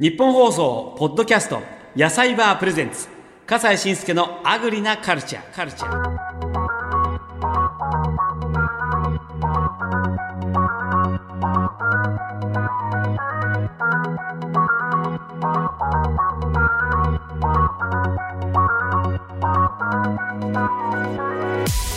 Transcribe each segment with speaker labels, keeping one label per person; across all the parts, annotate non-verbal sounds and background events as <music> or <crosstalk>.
Speaker 1: 日本放送ポッドキャスト野菜バープレゼンツ。笠西慎介のアグリなカルチャーカルチャー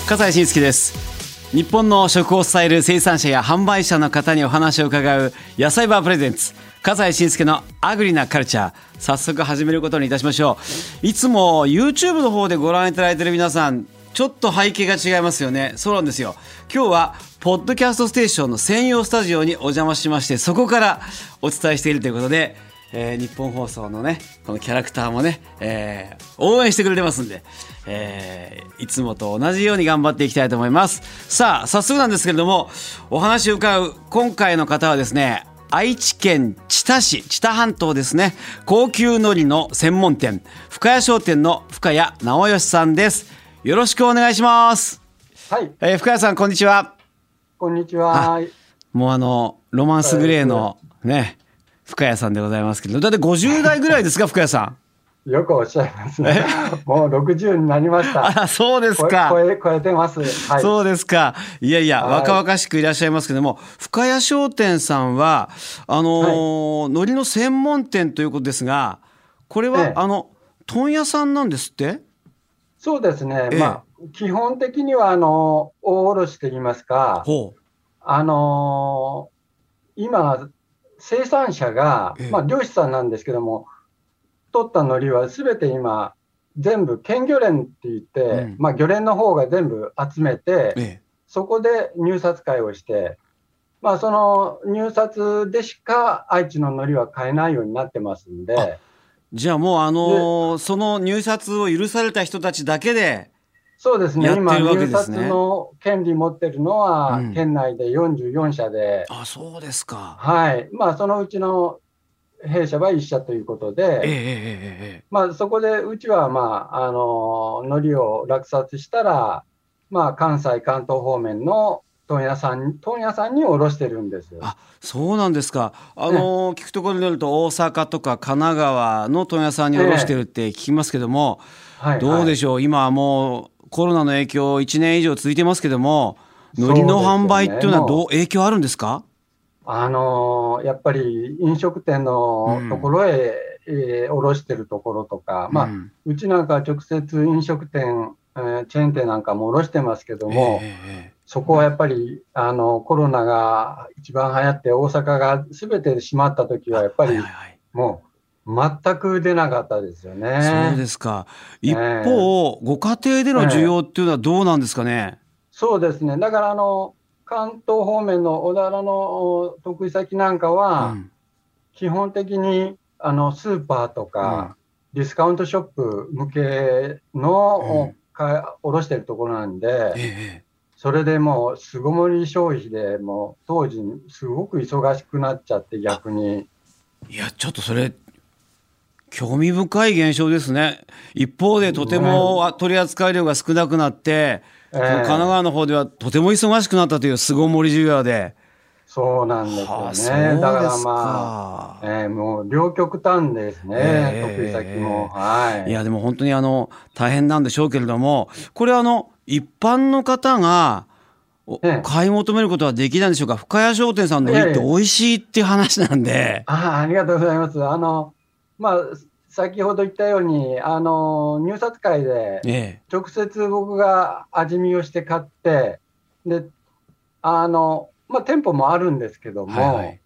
Speaker 1: 笠西慎介です。日本の食を伝える生産者や販売者の方にお話を伺う野菜バープレゼンツ笠西慎介のアグリなカルチャー早速始めることにいたしましょう。いつも YouTube の方でご覧いただいている皆さんちょっと背景が違いますよね。そうなんですよ。今日はポッドキャストステーションの専用スタジオにお邪魔しましてそこからお伝えしているということでえー日本放送のねこのキャラクターもね、えー応援してくれてますんで、えーいつもと同じように頑張っていきたいと思います。さあ早速なんですけれどもお話を伺う今回の方はですね愛知県知多市知多半島ですね。高級海苔の専門店深谷商店の深谷直義さんです。よろしくお願いします、
Speaker 2: はい、
Speaker 1: えー深谷さんこんにちは。
Speaker 2: こんにちは。
Speaker 1: もうあのロマンスグレーのね深谷さんでございますけどだって50代ぐらいですか深谷さん
Speaker 2: よくおっしゃいますね。<laughs> もう60になりました。
Speaker 1: あらそうですか
Speaker 2: 超え超えてます。はい。
Speaker 1: そうですか。いやいや、
Speaker 2: はい
Speaker 1: 若々しくいらっしゃいますけども、深谷商店さんは、あのー海苔の専門店ということですが、これは、
Speaker 2: ええ
Speaker 1: あの、問屋さんなんですって？
Speaker 2: そうですね。
Speaker 1: ええ
Speaker 2: まあ基本的にはあの大卸と言いますか、
Speaker 1: ほ
Speaker 2: あのー今生産者が、
Speaker 1: ええ
Speaker 2: まあ漁師さんなんですけども、取った海苔はすべて今全部県漁連って言って、
Speaker 1: うん
Speaker 2: まあ漁連の方が全部集めて
Speaker 1: う。、え
Speaker 2: そこで入札会をして、まあ、その入札でしか愛知の海苔は買えないようになってますんで、
Speaker 1: え。じゃあもう、あのーその入札を許された人たちだけで、
Speaker 2: そうですね、
Speaker 1: やって
Speaker 2: 今、
Speaker 1: るわけ
Speaker 2: 入
Speaker 1: ですね
Speaker 2: 札の権利持ってるのは
Speaker 1: うん、
Speaker 2: 県内で44社で、
Speaker 1: あ、そうですか。
Speaker 2: はい、まあ、そのうちの弊社は1社ということ
Speaker 1: ええええ
Speaker 2: で、
Speaker 1: ええ
Speaker 2: まあ、そこでうちは、まあ、あの海苔を落札したら、まあ、関西、関東方面の問屋さん問屋さんに卸してるんです。
Speaker 1: あそうなんですか。あのー聞くところによると、大阪とか神奈川の問屋さんに卸してるって聞きますけども、
Speaker 2: はい
Speaker 1: どうで
Speaker 2: し
Speaker 1: しょう、今はもうコロナの影響、1年以上続いてますけども、海苔の販売っていうのはどう、影響あるんですか？
Speaker 2: あのーやっぱり飲食店のところへ、えー卸してるところとか、まあ、
Speaker 1: うん
Speaker 2: うちなんかは直接飲食店、えーチェーン店なんかも卸してますけども、
Speaker 1: えええ
Speaker 2: そこはやっぱりあのコロナが一番流行って、大阪がすべて閉まった時は、やっぱり
Speaker 1: はいはいはい
Speaker 2: もう全く出なかったですよね。
Speaker 1: そうですか。一方、ご家庭での需要っていうのはどうなんですかね？
Speaker 2: そうですね。だからあの関東方面の小田原のお得意先なんかは、
Speaker 1: うん。
Speaker 2: 基本的にあのスーパーとか、ディスカウントショップ向けの、
Speaker 1: うん。
Speaker 2: か卸してるところなんで、
Speaker 1: ええ
Speaker 2: それでもう巣ごもり消費でもう当時すごく忙しくなっちゃって逆に。
Speaker 1: いや、ちょっとそれ、興味深い現象ですね。一方でとてもあ取り扱い量が少なくなって、
Speaker 2: ええ
Speaker 1: その神奈川の方ではとても忙しくなったという巣ごもり需要で。
Speaker 2: そうなんです
Speaker 1: はあ、
Speaker 2: よ
Speaker 1: そう
Speaker 2: ね。だからまあ、
Speaker 1: か。
Speaker 2: えーもう両極端ですね、
Speaker 1: ええ
Speaker 2: 得意先も。はい。
Speaker 1: いや、でも本当にあの、大変なんでしょうけれども、これあの、一般の方が、お
Speaker 2: ええ
Speaker 1: 買い求めることはできないんでしょうか？深谷商店さんの海苔って
Speaker 2: ええ
Speaker 1: 美味しいっていう話なんで。
Speaker 2: ああありがとうございます。あの、まあ、先ほど言ったように、あの、入札会で、
Speaker 1: え
Speaker 2: 直接僕が味見をして買って、で、あの、まあ、店舗もあるんですけど
Speaker 1: え。
Speaker 2: も、
Speaker 1: はいはい。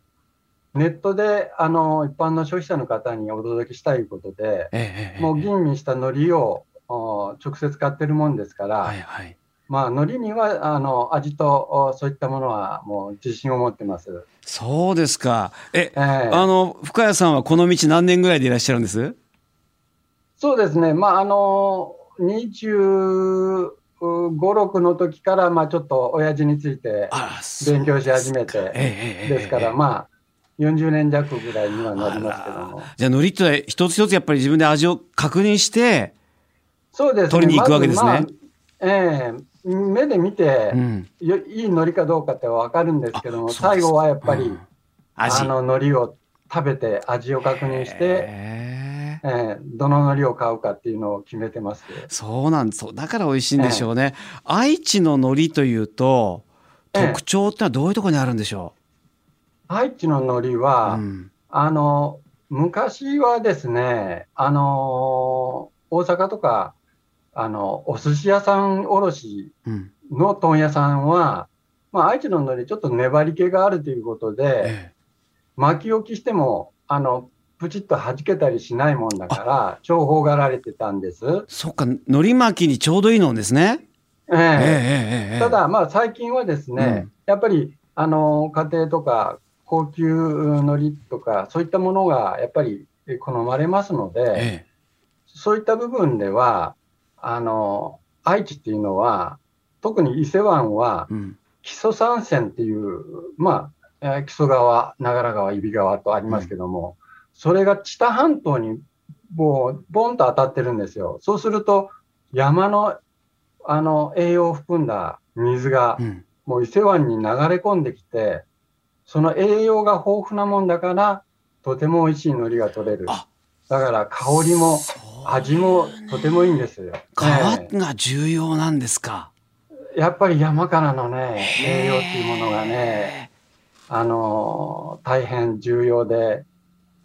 Speaker 2: ネットで、あの、一般の消費者の方にお届けしたいことで、
Speaker 1: ええええ。
Speaker 2: もう吟味した海苔をお直接買ってるもんですから、
Speaker 1: はいはい。
Speaker 2: まあ、海苔には、あの、味とおそういったものはもう自信を持ってます。
Speaker 1: そうですか。え、
Speaker 2: ええ
Speaker 1: あの、深谷さんはこの道何年ぐらいでいらっしゃるんです？
Speaker 2: そうですね、まあ、あの、25、6の時から、まあ、ちょっと親父について勉強し始め
Speaker 1: え
Speaker 2: て、
Speaker 1: えええ
Speaker 2: ですから、まあ、40年弱ぐらいにはなりますけども。
Speaker 1: じゃあ、海苔って一つ一つやっぱり自分で味を確認して、
Speaker 2: そうですね。
Speaker 1: 取りに行くわけですね
Speaker 2: まずまあええ目で見て
Speaker 1: う、ん。
Speaker 2: よいい海苔かどうかってわかるんですけども、最後はやっぱり、
Speaker 1: うん味。
Speaker 2: あの海苔を食べて味を確認して、えーどの海苔を買うかっていうのを決めてます。
Speaker 1: そうなんです。だから美味しいんでしょうね。愛知の海苔というと、
Speaker 2: ええ
Speaker 1: 特徴ってのはどういうところにあるんでしょ
Speaker 2: 愛知の海苔
Speaker 1: う。
Speaker 2: は、
Speaker 1: うん
Speaker 2: あの、昔はですね、あの、大阪とか、あのお寿司屋さん卸の問屋さんは、うん、まあ、愛知ののりちょっと粘り気があるということで、
Speaker 1: ええ、
Speaker 2: 巻き置きしてもあのプチッと弾けたりしないもんだから重宝がられてたんです。
Speaker 1: そっか海苔巻きにちょうどいいのですね。
Speaker 2: ええ
Speaker 1: ええ、
Speaker 2: ただまあ最近はですね、
Speaker 1: うん、
Speaker 2: やっぱりあの家庭とか高級海苔とかそういったものがやっぱり好まれますので、
Speaker 1: ええ、
Speaker 2: そういった部分ではあの、愛知っていうのは、特に伊勢湾は木曽三川っていう、まあ、えー木曽川、長良川、揖斐川とありますけども、それが知多半島にもう、ボンと当たってるんですよ。そうすると、山の、あの、栄養を含んだ水が
Speaker 1: う、ん
Speaker 2: もう伊勢湾に流れ込んできて、その栄養が豊富なもんだから、とても美味しい海苔が取れる。
Speaker 1: あ
Speaker 2: だから香りも味もとてもいいんですよ。え
Speaker 1: 皮が重要なんですか？
Speaker 2: えやっぱり山からのね、栄養っていうものがね、あのー大変重要で、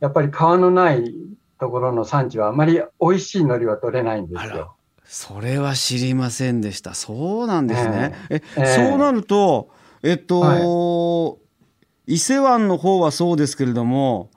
Speaker 2: やっぱり皮のないところの産地はあまり美味しい海苔は取れないんですよ。
Speaker 1: それは知りませんでした。そうなんですね。え、
Speaker 2: ええ
Speaker 1: そうなると、えっと、伊勢湾の方はそうですけれども、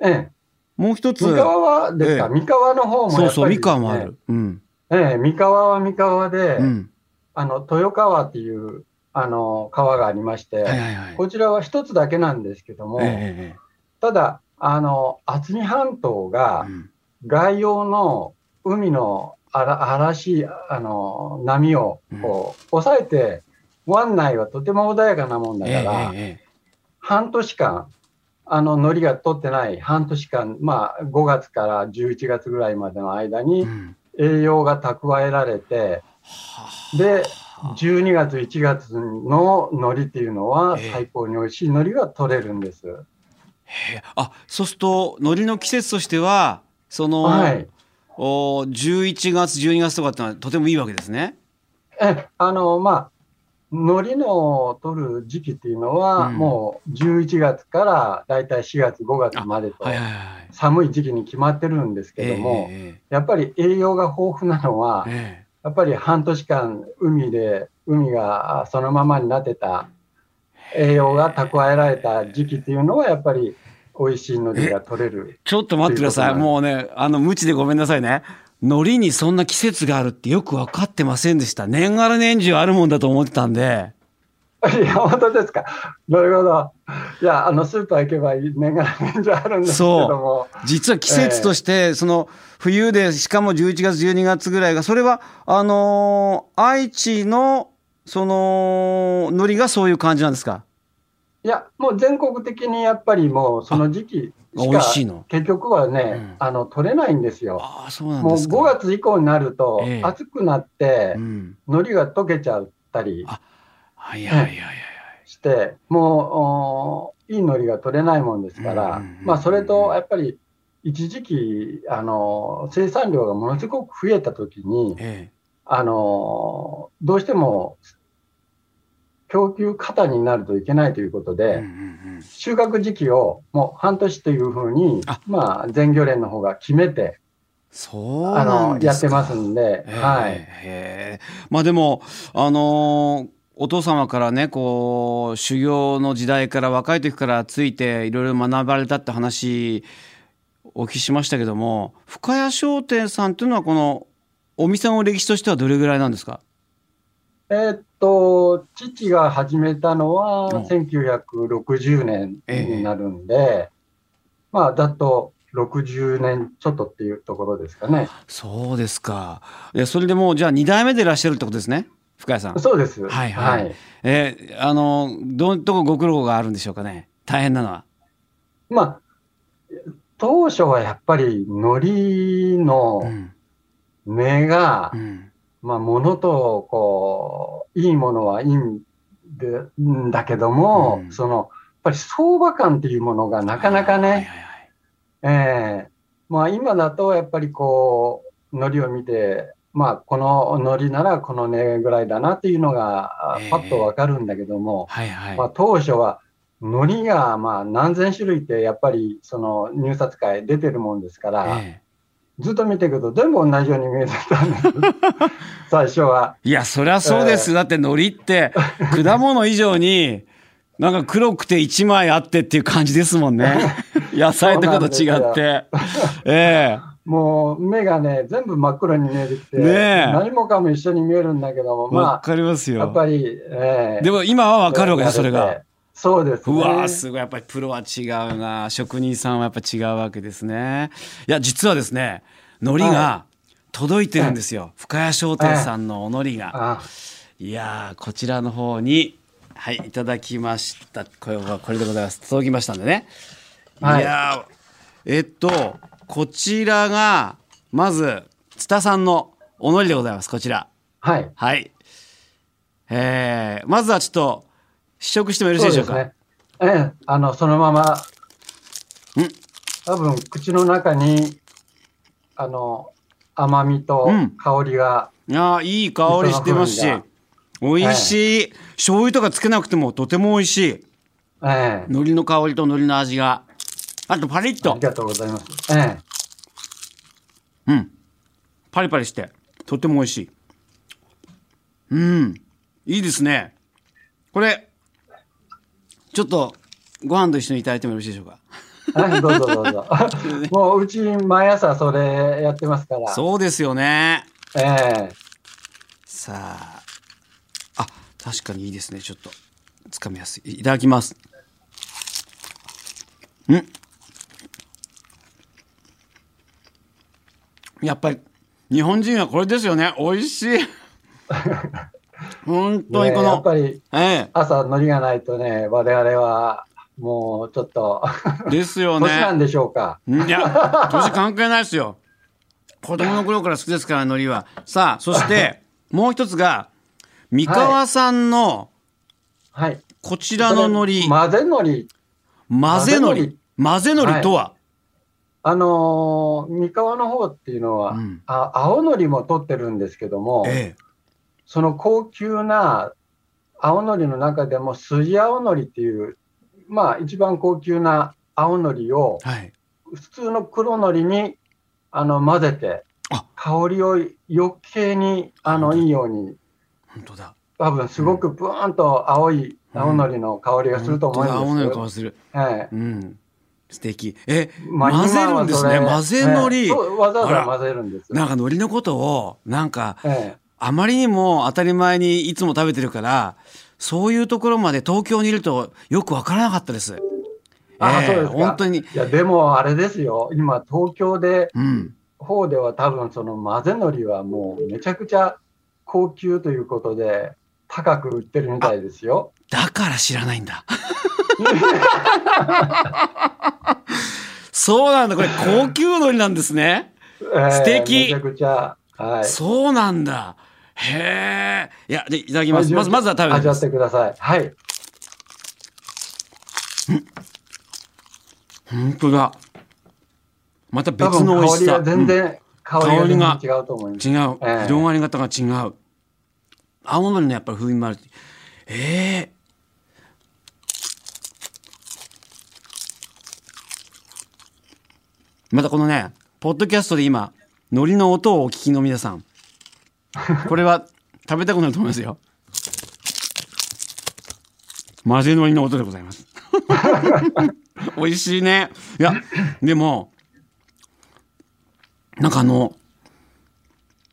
Speaker 2: ええ。
Speaker 1: もう一つ、
Speaker 2: 三河はですか、
Speaker 1: ええ
Speaker 2: 三河の方も
Speaker 1: そうそう、三河もある。うん。
Speaker 2: ええ、三河は三河で、
Speaker 1: うん。
Speaker 2: あの、豊川っていう、あの、川がありまして、
Speaker 1: はいはいはい。
Speaker 2: こちらは一つだけなんですけども、
Speaker 1: えええ
Speaker 2: ただ、あの、渥美半島
Speaker 1: え
Speaker 2: が
Speaker 1: うん
Speaker 2: 外洋の海の荒荒しい、あの、波をこう、抑えて、湾内はとても穏やかなもんだ
Speaker 1: え
Speaker 2: から、半年間、あの、海苔が取ってない半年間、まあ、5月から11月ぐらいまでの間
Speaker 1: ええ
Speaker 2: に
Speaker 1: うん
Speaker 2: 栄養が蓄えられて、
Speaker 1: は
Speaker 2: で、
Speaker 1: あ
Speaker 2: 12月、1月の海苔っていうのは
Speaker 1: ええ
Speaker 2: 最高に美味しい海苔が取れるんです。
Speaker 1: へえあそうすると海苔の季節としてはその、
Speaker 2: はい。
Speaker 1: お11月12月とかってのはとてもいいわけですね。
Speaker 2: え、あの、まあ、海苔の取る時期っていうのは、
Speaker 1: うん
Speaker 2: もう11月からだいたい4月、5月までと。寒い時期に決まってるんですけども、
Speaker 1: え
Speaker 2: やっぱり栄養が豊富なのは
Speaker 1: え、ええ
Speaker 2: やっぱり半年間海で、海がそのままになってた栄養が蓄えられた時期っていうのは、やっぱり美味しい海苔が取れる。
Speaker 1: ちょっと待ってください。もうね、あの、無知でごめんなさいね。海苔にそんな季節があるってよく分かってませんでした。年がら年中あるもんだと思ってたんで。
Speaker 2: いや、本当ですか。なるほど。いや、あの、スーパー行けば年がら年中あるんですけども。
Speaker 1: 実は季節として、その冬で、しかも11月、12月ぐらいが、それは、あのー愛知の、その、海苔がそういう感じなんですか？
Speaker 2: いや、もう全国的にやっぱりもうその時期
Speaker 1: 美味しいの？
Speaker 2: 結局はね、
Speaker 1: うん
Speaker 2: あの取れないんですよ。
Speaker 1: ああ、そうなん
Speaker 2: もう
Speaker 1: ですか。
Speaker 2: 5月以降になると
Speaker 1: ええ
Speaker 2: 暑くなって
Speaker 1: うん。
Speaker 2: 海苔が溶けちゃったり
Speaker 1: あはいはいはいはいはい。
Speaker 2: して、もうおいい海苔が取れないもんですから、
Speaker 1: うんうんうんうん
Speaker 2: まあそれとやっぱり一時期あの生産量がものすごく増えた時に、
Speaker 1: え
Speaker 2: あのどうしても供給過多になるといけないということ
Speaker 1: え
Speaker 2: で、
Speaker 1: うんうんうん。
Speaker 2: 収穫時期をもう半年というふうに
Speaker 1: あ、
Speaker 2: まあ、全漁連の方が決めて、
Speaker 1: そう
Speaker 2: あの、やってますんで、はい。
Speaker 1: まあでも、あのーお父様からね、こう、修行の時代から若い時からついていろいろ学ばれたって話、お聞きしましたけども、深谷商店さんっていうのはこの、お店の歴史としてはどれぐらいなんですか？
Speaker 2: えーっと、父が始めたのは
Speaker 1: うん
Speaker 2: 1960年になるんで、まあ、だと60年ちょっとっていうところですかね。
Speaker 1: そうですか。いやそれでもう、じゃあ2代目でいらっしゃるってことですね、深谷さん。
Speaker 2: そうです。
Speaker 1: はいはいえーあの、どういうとこご苦労があるんでしょうかね？大変なのは。
Speaker 2: まあ、当初はやっぱり海苔
Speaker 1: う
Speaker 2: の
Speaker 1: ん。
Speaker 2: 値が
Speaker 1: う、ん。
Speaker 2: まあ、ものと、こう、いいものはいいんでんだけども、
Speaker 1: うん。
Speaker 2: その、ぱり相場感っていうものがなかなかね、
Speaker 1: はいはいはい。
Speaker 2: ええ。まあ今だとやっぱりこう、海苔を見て、まあこの海苔ならこの値ぐらいだなっていうのが
Speaker 1: ええ。
Speaker 2: パッとわかるんだけども、
Speaker 1: はいはい。
Speaker 2: まあ当初は海苔がまあ何千種類ってやっぱりその入札会出てるもんですから、
Speaker 1: え
Speaker 2: ずっと見ていくと全部同じように見えてたんです。<laughs> 最初は。
Speaker 1: えいやそりゃそうです、だって海苔って果物以上になんか黒くて1枚あってっていう感じですもんね。<laughs> 野菜とかと違って。ええ。
Speaker 2: もう目がね、全部真っ黒に見えてきて、
Speaker 1: ねえ。
Speaker 2: 何もかも一緒に見えるんだけども、
Speaker 1: わ
Speaker 2: まあ、
Speaker 1: かります
Speaker 2: やっ
Speaker 1: よ
Speaker 2: ぱり、ええ。
Speaker 1: でも今はわかるわけそれが。
Speaker 2: そうです、ね。
Speaker 1: うわーすごい。やっぱりプロは違うな。職人さんはやっぱ違うわけですね。いや実はですね海苔が届いてるんですよ、深谷商店さんのお海苔が、
Speaker 2: あ。
Speaker 1: いやーこちらの方にはいいただきました。これはこれでございます。届きましたんでね、
Speaker 2: はい。
Speaker 1: いやーえっとこちらがまず津田さんのお海苔でございます。こちら。
Speaker 2: はい。
Speaker 1: はい。えー、まずはちょっと試食してもよろしいでしょうか？
Speaker 2: そうですね。ええ、あの、そのまま、多分、口の中に、あの、甘みと
Speaker 1: うん。
Speaker 2: 香りが、
Speaker 1: いやーいい香りしてますし美味しい、醤油とかつけなくてもとても美味しい。
Speaker 2: ええ、
Speaker 1: 海苔の香りと海苔の味が。あとパリッと。
Speaker 2: ありがとうございます。ええ、
Speaker 1: うん。パリパリしてとても美味しい。うん。いいですね。これちょっとご飯と一緒にいただいてもよろしいでしょうか？
Speaker 2: はい、どうぞどうぞ。<laughs> もう、うち、毎朝それやってますから。
Speaker 1: そうですよね。
Speaker 2: ええ、
Speaker 1: さあ。あ確かにいいですね。ちょっとつかみやすい。いただきます。ん。やっぱり日本人はこれですよね。美味しい <laughs> 本当にこ
Speaker 2: ねやっ
Speaker 1: の、
Speaker 2: ぱり、
Speaker 1: え
Speaker 2: 朝、海苔がないとね、我々は、もう、ちょっと、
Speaker 1: えですよ
Speaker 2: 年なん
Speaker 1: ね
Speaker 2: でしょうか。
Speaker 1: いや年関係ないですよ。子供の頃から好きですから海苔は。さあそしてもう一つが三河さんの
Speaker 2: はい。
Speaker 1: こちらの海苔、
Speaker 2: 混ぜ海苔。
Speaker 1: 混ぜ海苔
Speaker 2: 混ぜ
Speaker 1: 混ぜ海苔とは、
Speaker 2: あのー三河の方っていうのは、
Speaker 1: うん。
Speaker 2: あ青のりも取ってるんですけども、
Speaker 1: え
Speaker 2: その高級な青のりの中でも筋青のりっていう、まあ一番高級な青のりを普通の黒のりにあの混ぜて
Speaker 1: あ、
Speaker 2: 香りを余計にあのいいように、
Speaker 1: 本当だ。
Speaker 2: 多分すごくブーンと青い青のりの香りがすると思うんです。
Speaker 1: 本当だ。青のりの
Speaker 2: よ。
Speaker 1: 香りする。
Speaker 2: ええ
Speaker 1: うん。素敵。え、
Speaker 2: まあ
Speaker 1: 混ぜるんですね。混ぜ
Speaker 2: それ
Speaker 1: 海苔、
Speaker 2: えわざわざ混ぜるんですよ。
Speaker 1: なんか海苔のことをなんか
Speaker 2: ええ
Speaker 1: あまりにも当たり前にいつも食べてるからそういうところまで東京にいるとよくわからなかったです
Speaker 2: あ、
Speaker 1: ええ
Speaker 2: そうですか。
Speaker 1: 本当に
Speaker 2: いや、でもあれですよ。今、東京で、
Speaker 1: うん
Speaker 2: 方では多分その混ぜ海苔はもうめちゃくちゃ高級ということで、高く売ってるみたいですよ。
Speaker 1: だから知らないんだ <laughs> そうなんだこれ高級海苔なんですね
Speaker 2: ええ
Speaker 1: 素敵
Speaker 2: めちゃくちゃ。はい。
Speaker 1: そうなんだ。へえ。いや、でいただきます。まず、まずは食べて
Speaker 2: 味わって。ください。はい。
Speaker 1: 本当だ。また
Speaker 2: 多
Speaker 1: 別の美味しさ。
Speaker 2: 全然、香りが違うと思います。
Speaker 1: うん違う。
Speaker 2: ええ
Speaker 1: 広がり方が違う。青のりのやっぱり風味もある。ええまたこのね、ポッドキャストで今、海苔の音をお聞きの皆さん。<laughs> これは食べたくなると思いますよ。混ぜ海苔の音でございます。<laughs> 美味しいね。いや、でも、なんかあの、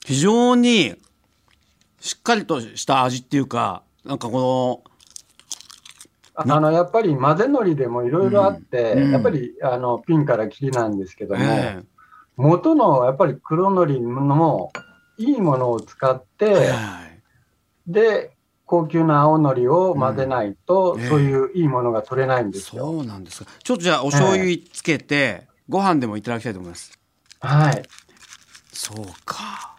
Speaker 1: 非常にしっかりとした味っていうか、なんかこ
Speaker 2: ああの、やっぱり混ぜ海苔でもいろいろあって、
Speaker 1: うんうん
Speaker 2: やっぱり、あの、ピンからキリなんですけど
Speaker 1: の、
Speaker 2: も、
Speaker 1: え
Speaker 2: 元のやっぱり黒海苔のいいものを使って、
Speaker 1: えはい
Speaker 2: で、高級な青のりを混ぜないと、
Speaker 1: うんええ
Speaker 2: そういういいものが取れないんですよ。
Speaker 1: そうなんですか。ちょっとじゃあお醤油つけて、ご飯でもいただきたいと思います。
Speaker 2: はい。
Speaker 1: そうか。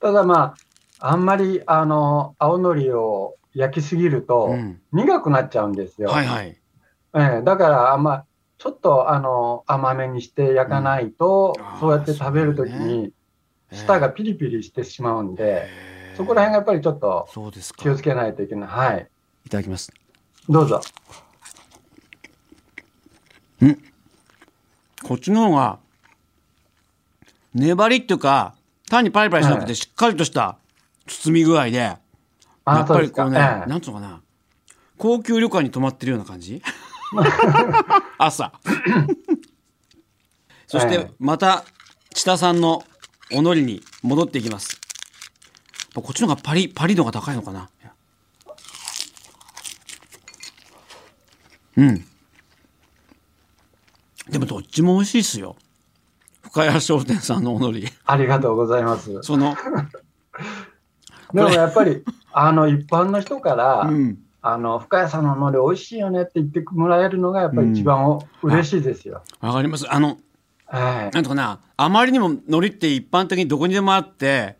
Speaker 2: ただまあ、あんまり、あの、青のりを焼きすぎると、
Speaker 1: うん。
Speaker 2: 苦くなっちゃうんですよ。
Speaker 1: はいはい。
Speaker 2: ええだから、あんま、ちょっと、あの、甘めにして焼かないと、
Speaker 1: うん
Speaker 2: そうやって食べるときに、舌がピリピリしてしまうんで、そこら辺がやっぱりちょっと
Speaker 1: そうですか。
Speaker 2: 気をつけないといけない。はい。
Speaker 1: いただきます。
Speaker 2: どうぞ。
Speaker 1: こっちの方が粘りっていうか単にパリパリしなくて
Speaker 2: はい。
Speaker 1: しっかりとした包み具合で、や
Speaker 2: あ
Speaker 1: っぱりこうね、
Speaker 2: そう
Speaker 1: なんつうのかな高級旅館に泊まってるような感じ？<laughs> 朝。<laughs> そして
Speaker 2: ええ。
Speaker 1: また千田さんのおのりに戻っていきます。こっちの方がパリパリ度が高いのかな？うん。でもどっちも美味しいっすよ。深谷商店さんのおのり。
Speaker 2: ありがとうございます。
Speaker 1: その <laughs>
Speaker 2: でもやっぱり、あの、一般の人から、
Speaker 1: うん。
Speaker 2: あの、深谷さんの海苔美味しいよねって言ってもらえるのが、やっぱり一番お嬉しいですよ。
Speaker 1: わかります。あの
Speaker 2: はい。
Speaker 1: なんとかな、あまりにも海苔って一般的にどこにでもあって、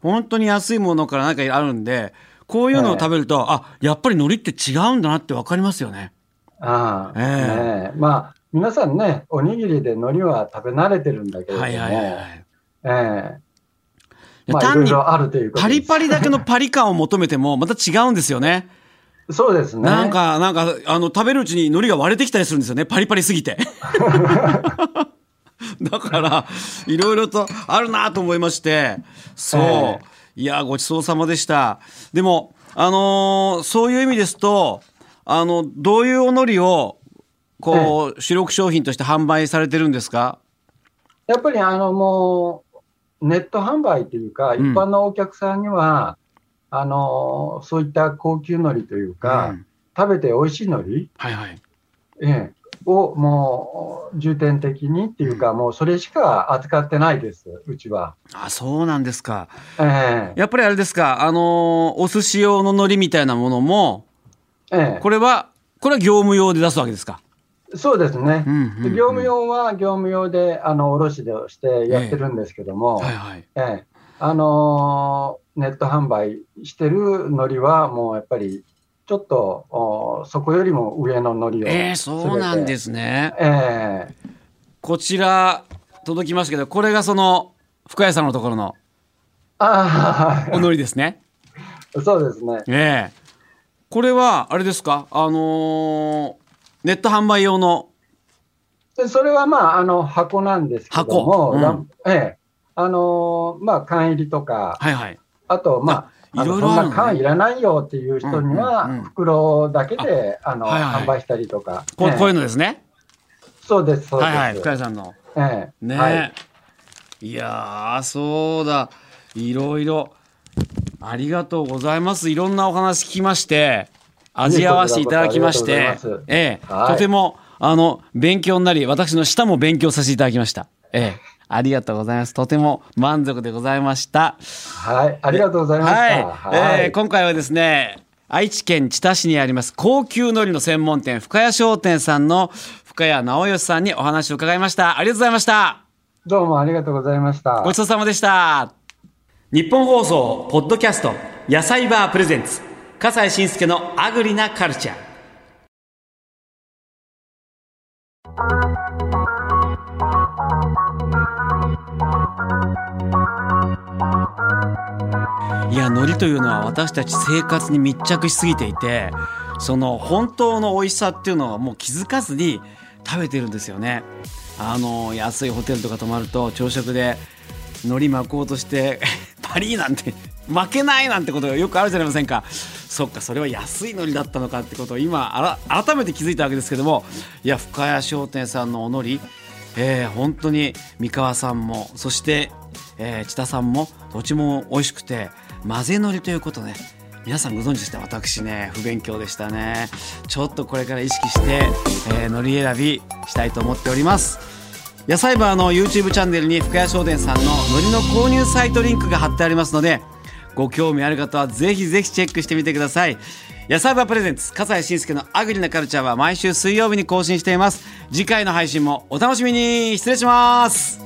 Speaker 1: 本当に安いものから何かあるんで、こういうのを食べると、あ、やっぱり海苔って違うんだなってわかりますよね。
Speaker 2: ああ、
Speaker 1: ええ
Speaker 2: ねえまあ、皆さんね、おにぎりで海苔は食べ慣れてるんだけれども、
Speaker 1: はいはいはいはい。
Speaker 2: ええ
Speaker 1: いや
Speaker 2: まあ、い
Speaker 1: 単に
Speaker 2: ろいろあるということ
Speaker 1: パリパリだけのパリ感を求めても、また違うんですよね。
Speaker 2: そうですね。
Speaker 1: なんか、なんか、あの、食べるうちに海苔が割れてきたりするんですよね。パリパリすぎて。<laughs> <laughs> だから、いろいろとあるなと思いまして、そう。
Speaker 2: え
Speaker 1: いや、ごちそうさまでした。でも、あのーそういう意味ですと、あの、どういうお海苔を、こう、主力商品として販売されてるんですか？
Speaker 2: やっぱりあのもう、ネット販売というか、
Speaker 1: うん。
Speaker 2: 一般のお客さんには、あのそういった高級海苔というか、
Speaker 1: うん。
Speaker 2: 食べて美味しい海苔、
Speaker 1: はいはい。
Speaker 2: ええをもう重点的にっていうか、もうそれしか扱ってないです、うちは。
Speaker 1: あ、そうなんですか。
Speaker 2: ええ
Speaker 1: やっぱりあれですか、あのーお寿司用の海苔みたいなものも、
Speaker 2: ええ
Speaker 1: これは、これは業務用で出すわけですか？
Speaker 2: そうですね。
Speaker 1: うんうんうん
Speaker 2: で業務用は業務用で、あの、卸でしてやってるんですけども、
Speaker 1: はいはい。
Speaker 2: ええあのーネット販売してる海苔は、もうやっぱり、ちょっと、おそこよりも上の海苔を。。
Speaker 1: えー、そうなんですすね。
Speaker 2: ええ
Speaker 1: こちら、届きましたけど、これがその、深谷さんのところの
Speaker 2: あ
Speaker 1: お海苔ですね。
Speaker 2: あ、そうですね。
Speaker 1: ええこれは、あれですか？あのーネット販売用の、
Speaker 2: でそれはまあ、あの、箱なんですけども、
Speaker 1: 箱うん
Speaker 2: ええあのーまあ、缶入りとか、
Speaker 1: はいはい。
Speaker 2: あと、まあ、
Speaker 1: あいろいろ
Speaker 2: の
Speaker 1: あるのね
Speaker 2: そんな缶いらないよっていう人には、袋だけで、あの、販売したりとか。
Speaker 1: こう,、いうのですね。
Speaker 2: そうです、そうです。
Speaker 1: はいはい。深谷さんの。
Speaker 2: ええ
Speaker 1: ね、
Speaker 2: はい
Speaker 1: い、やー、そうだ。いろいろ。ありがとうございます。いろんなお話聞きまして、味合わせていただきましてええ、
Speaker 2: はい
Speaker 1: とても、あの、勉強になり、私の舌も勉強させていただきました。ええ、ありがとうございます。とても満足でございました。
Speaker 2: はい、ありがとうございました。
Speaker 1: はい、えー今回はですね愛知県知多市にあります高級海苔の専門店深谷商店さんの深谷直義さんにお話を伺いましたありがとうございました
Speaker 2: どうもありがとうございました。
Speaker 1: ごちそうさまでした日本放送ポッドキャスト野菜バープレゼンツ笠西慎介のアグリなカルチャー海苔というのは私たち生活に密着しすぎていてその本当の美味しさっていうのはもう気づかずに食べてるんですよね。あの安いホテルとか泊まると朝食で海苔巻こうとして <laughs> パリーなんて負けないなんてことがよくあるじゃありませんか。そっかそれは安い海苔だったのかってことを今改めて気づいたわけですけどもいや深谷商店さんのお海苔えー本当に三河さんもそして、えー、千田さんもどっちも美味しくて混ぜ海苔ということね。皆さんご存知でした？私ね不勉強でしたね。ちょっとこれから意識して、えー海苔選びしたいと思っております。野菜バーの YouTube チャンネルに深谷商店さんの海苔の購入サイトリンクが貼ってありますのでご興味ある方はぜひぜひチェックしてみてください。野菜バープレゼンツ笠西慎介のアグリなカルチャーは毎週水曜日に更新しています。次回の配信もお楽しみに。失礼します。